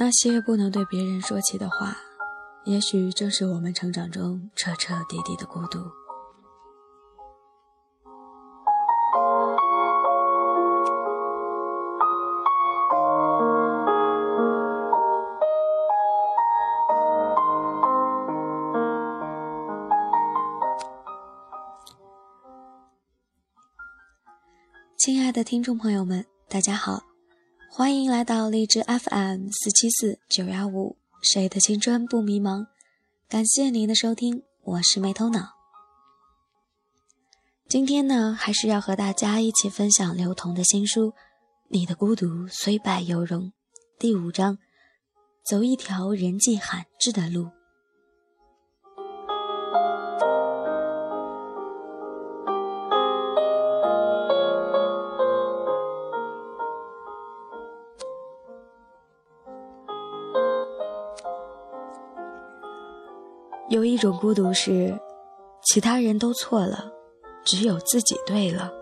那些不能对别人说起的话，也许正是我们成长中彻彻底底的孤独。亲爱的听众朋友们，大家好，欢迎来到荔枝 FM 四七四九幺五，谁的青春不迷茫？感谢您的收听，我是没头脑。今天呢，还是要和大家一起分享刘同的新书《你的孤独虽败犹荣》第五章：走一条人迹罕至的路。有一种孤独是，其他人都错了，只有自己对了。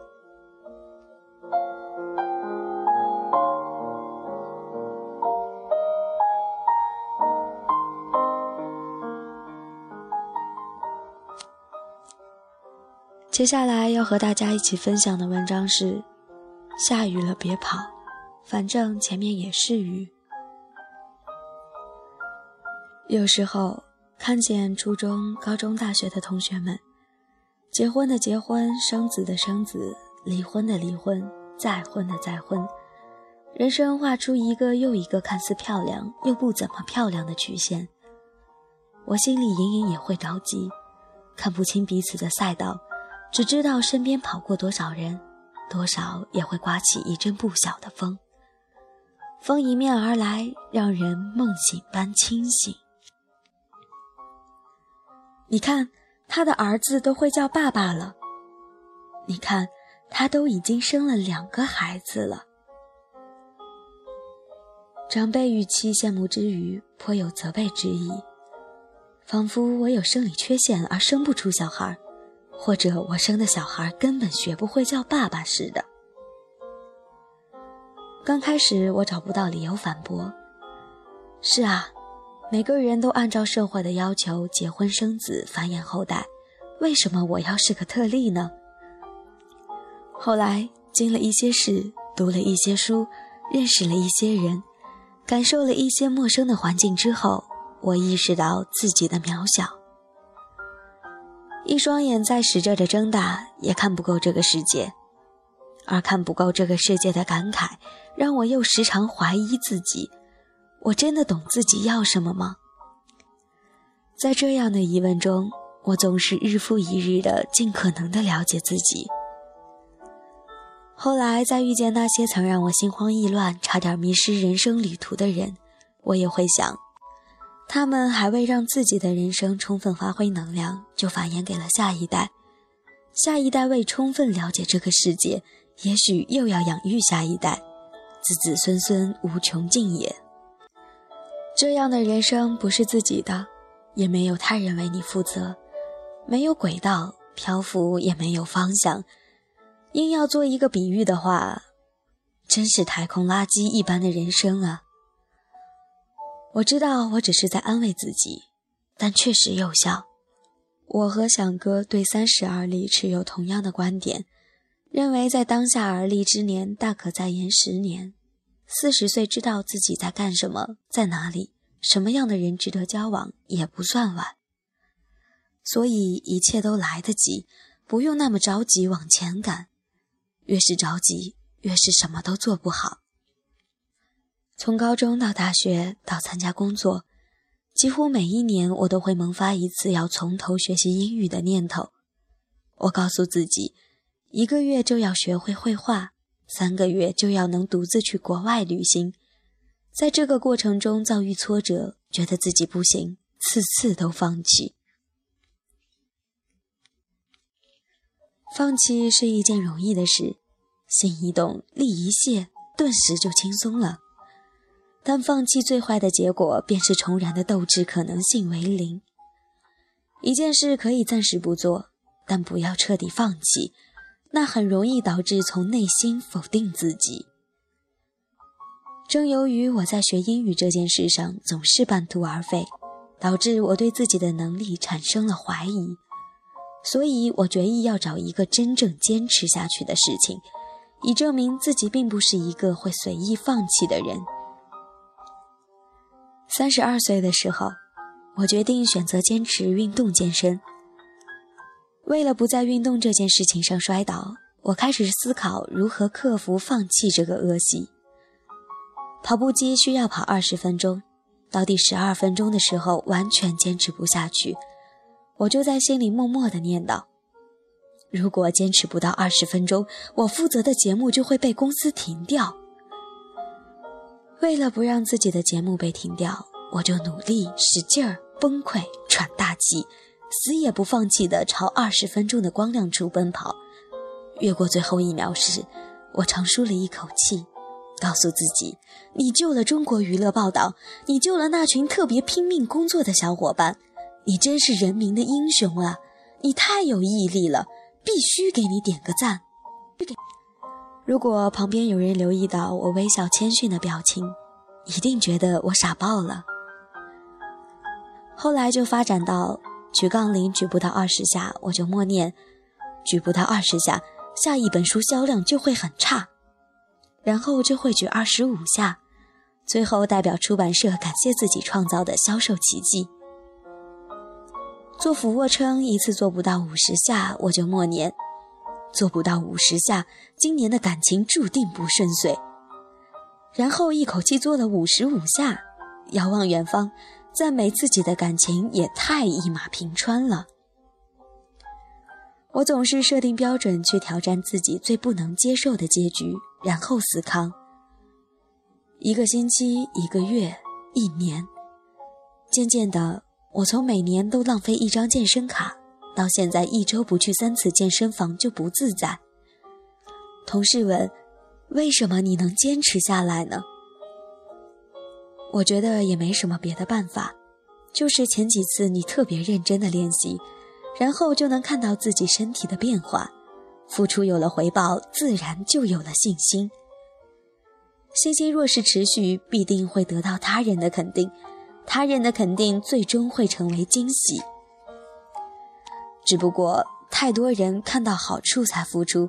接下来要和大家一起分享的文章是：下雨了别跑，反正前面也是雨。有时候。看见初中、高中、大学的同学们，结婚的结婚，生子的生子，离婚的离婚，再婚的再婚，人生画出一个又一个看似漂亮又不怎么漂亮的曲线，我心里隐隐也会着急，看不清彼此的赛道，只知道身边跑过多少人，多少也会刮起一阵不小的风，风迎面而来，让人梦醒般清醒。你看，他的儿子都会叫爸爸了。你看，他都已经生了两个孩子了。长辈语气羡慕之余，颇有责备之意，仿佛我有生理缺陷而生不出小孩，或者我生的小孩根本学不会叫爸爸似的。刚开始，我找不到理由反驳。是啊。每个人都按照社会的要求结婚生子繁衍后代，为什么我要是个特例呢？后来经了一些事，读了一些书，认识了一些人，感受了一些陌生的环境之后，我意识到自己的渺小。一双眼再使劲的睁大，也看不够这个世界，而看不够这个世界的感慨，让我又时常怀疑自己。我真的懂自己要什么吗？在这样的疑问中，我总是日复一日的尽可能的了解自己。后来，在遇见那些曾让我心慌意乱、差点迷失人生旅途的人，我也会想，他们还未让自己的人生充分发挥能量，就繁衍给了下一代。下一代未充分了解这个世界，也许又要养育下一代，子子孙孙无穷尽也。这样的人生不是自己的，也没有他人为你负责，没有轨道漂浮，也没有方向。硬要做一个比喻的话，真是太空垃圾一般的人生啊！我知道我只是在安慰自己，但确实有效。我和响哥对三十而立持有同样的观点，认为在当下而立之年，大可再延十年。四十岁知道自己在干什么，在哪里，什么样的人值得交往，也不算晚。所以一切都来得及，不用那么着急往前赶。越是着急，越是什么都做不好。从高中到大学到参加工作，几乎每一年我都会萌发一次要从头学习英语的念头。我告诉自己，一个月就要学会绘画。三个月就要能独自去国外旅行，在这个过程中遭遇挫折，觉得自己不行，次次都放弃。放弃是一件容易的事，心一动，力一泄，顿时就轻松了。但放弃最坏的结果，便是重燃的斗志可能性为零。一件事可以暂时不做，但不要彻底放弃。那很容易导致从内心否定自己。正由于我在学英语这件事上总是半途而废，导致我对自己的能力产生了怀疑，所以我决意要找一个真正坚持下去的事情，以证明自己并不是一个会随意放弃的人。三十二岁的时候，我决定选择坚持运动健身。为了不在运动这件事情上摔倒，我开始思考如何克服放弃这个恶习。跑步机需要跑二十分钟，到第十二分钟的时候完全坚持不下去，我就在心里默默的念叨：如果坚持不到二十分钟，我负责的节目就会被公司停掉。为了不让自己的节目被停掉，我就努力使劲儿崩溃喘大气，死也不放弃地朝二十分钟的光亮处奔跑。越过最后一秒时，我长舒了一口气。告诉自己，你救了中国娱乐报道，你救了那群特别拼命工作的小伙伴，你真是人民的英雄啊！你太有毅力了，必须给你点个赞。如果旁边有人留意到我微笑谦逊的表情，一定觉得我傻爆了。后来就发展到举杠铃举不到二十下，我就默念：举不到二十下，下一本书销量就会很差。然后就会举二十五下，最后代表出版社感谢自己创造的销售奇迹。做俯卧撑一次做不到五十下，我就默念：做不到五十下，今年的感情注定不顺遂。然后一口气做了五十五下，遥望远方，赞美自己的感情也太一马平川了。我总是设定标准去挑战自己最不能接受的结局。然后死扛。一个星期，一个月，一年，渐渐的，我从每年都浪费一张健身卡，到现在一周不去三次健身房就不自在。同事问：“为什么你能坚持下来呢？”我觉得也没什么别的办法，就是前几次你特别认真的练习，然后就能看到自己身体的变化。付出有了回报，自然就有了信心。信心若是持续，必定会得到他人的肯定，他人的肯定最终会成为惊喜。只不过太多人看到好处才付出，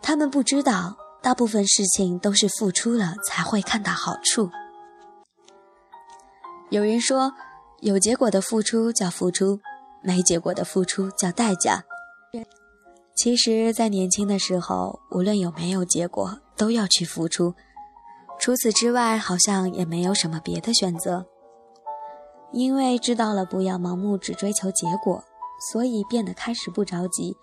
他们不知道，大部分事情都是付出了才会看到好处。有人说，有结果的付出叫付出，没结果的付出叫代价。其实，在年轻的时候，无论有没有结果，都要去付出。除此之外，好像也没有什么别的选择。因为知道了不要盲目只追求结果，所以变得开始不着急，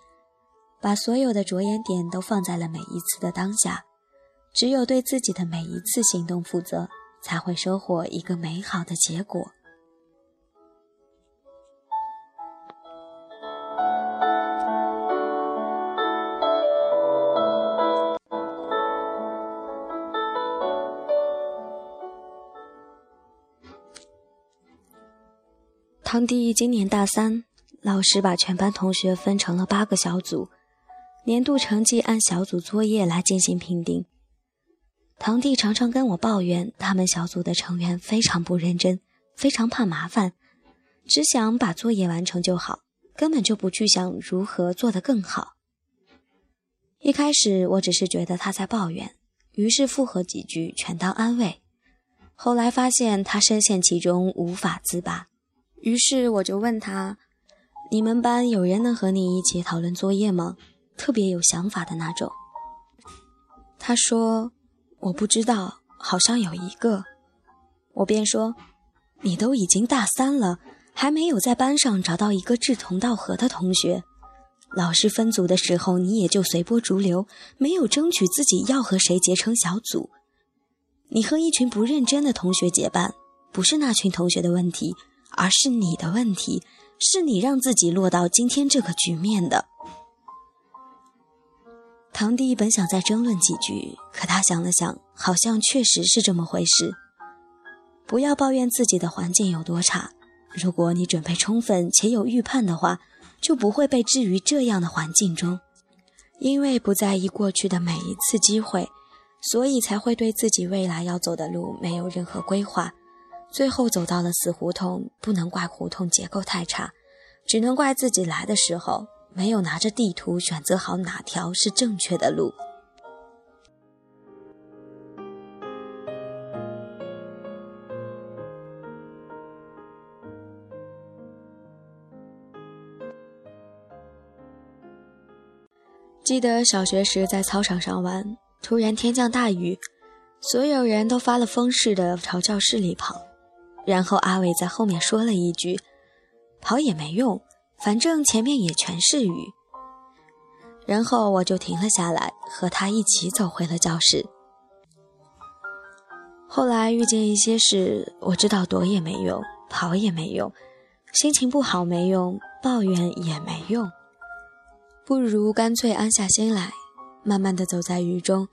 把所有的着眼点都放在了每一次的当下。只有对自己的每一次行动负责，才会收获一个美好的结果。堂弟今年大三，老师把全班同学分成了八个小组，年度成绩按小组作业来进行评定。堂弟常常跟我抱怨，他们小组的成员非常不认真，非常怕麻烦，只想把作业完成就好，根本就不去想如何做得更好。一开始我只是觉得他在抱怨，于是附和几句，全当安慰。后来发现他深陷其中，无法自拔。于是我就问他：“你们班有人能和你一起讨论作业吗？特别有想法的那种。”他说：“我不知道，好像有一个。”我便说：“你都已经大三了，还没有在班上找到一个志同道合的同学。老师分组的时候，你也就随波逐流，没有争取自己要和谁结成小组。你和一群不认真的同学结伴，不是那群同学的问题。”而是你的问题，是你让自己落到今天这个局面的。堂弟本想再争论几句，可他想了想，好像确实是这么回事。不要抱怨自己的环境有多差，如果你准备充分且有预判的话，就不会被置于这样的环境中。因为不在意过去的每一次机会，所以才会对自己未来要走的路没有任何规划，最后走到了死胡同。不能怪胡同结构太差，只能怪自己来的时候没有拿着地图选择好哪条是正确的路。记得小学时在操场上玩，突然天降大雨，所有人都发了疯似的朝教室里跑。然后阿伟在后面说了一句：“跑也没用，反正前面也全是雨。”然后我就停了下来，和他一起走回了教室。后来遇见一些事，我知道躲也没用，跑也没用，心情不好没用，抱怨也没用。不如干脆安下心来，慢慢的走在雨中，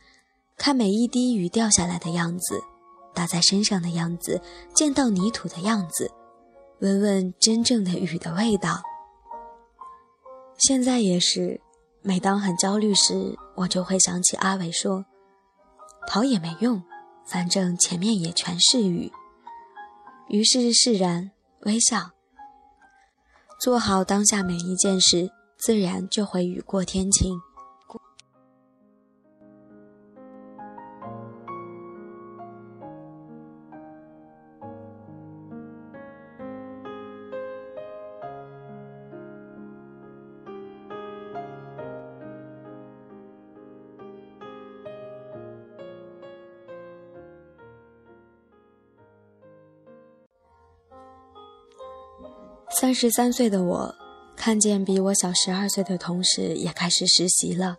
看每一滴雨掉下来的样子，打在身上的样子，见到泥土的样子，闻闻真正的雨的味道。现在也是，每当很焦虑时，我就会想起阿伟说：“逃也没用，反正前面也全是雨。”于是释然微笑，做好当下每一件事。自然就会雨过天晴。三十三岁的我。看见比我小十二岁的同事也开始实习了，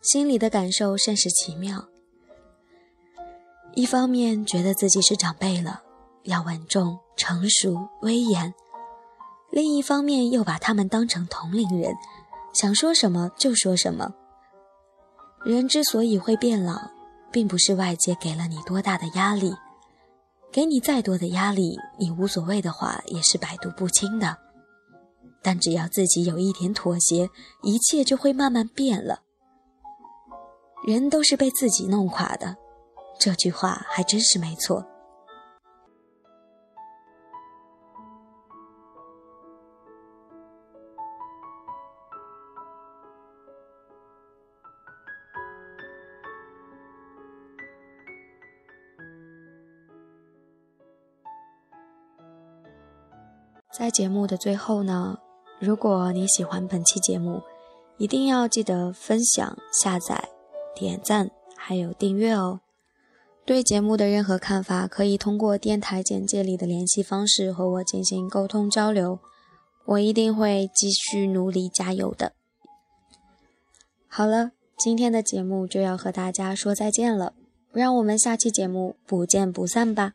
心里的感受甚是奇妙。一方面觉得自己是长辈了，要稳重、成熟、威严；另一方面又把他们当成同龄人，想说什么就说什么。人之所以会变老，并不是外界给了你多大的压力，给你再多的压力，你无所谓的话，也是百毒不侵的。但只要自己有一点妥协，一切就会慢慢变了。人都是被自己弄垮的，这句话还真是没错。在节目的最后呢。如果你喜欢本期节目，一定要记得分享、下载、点赞，还有订阅哦。对节目的任何看法，可以通过电台简介里的联系方式和我进行沟通交流，我一定会继续努力加油的。好了，今天的节目就要和大家说再见了，让我们下期节目不见不散吧。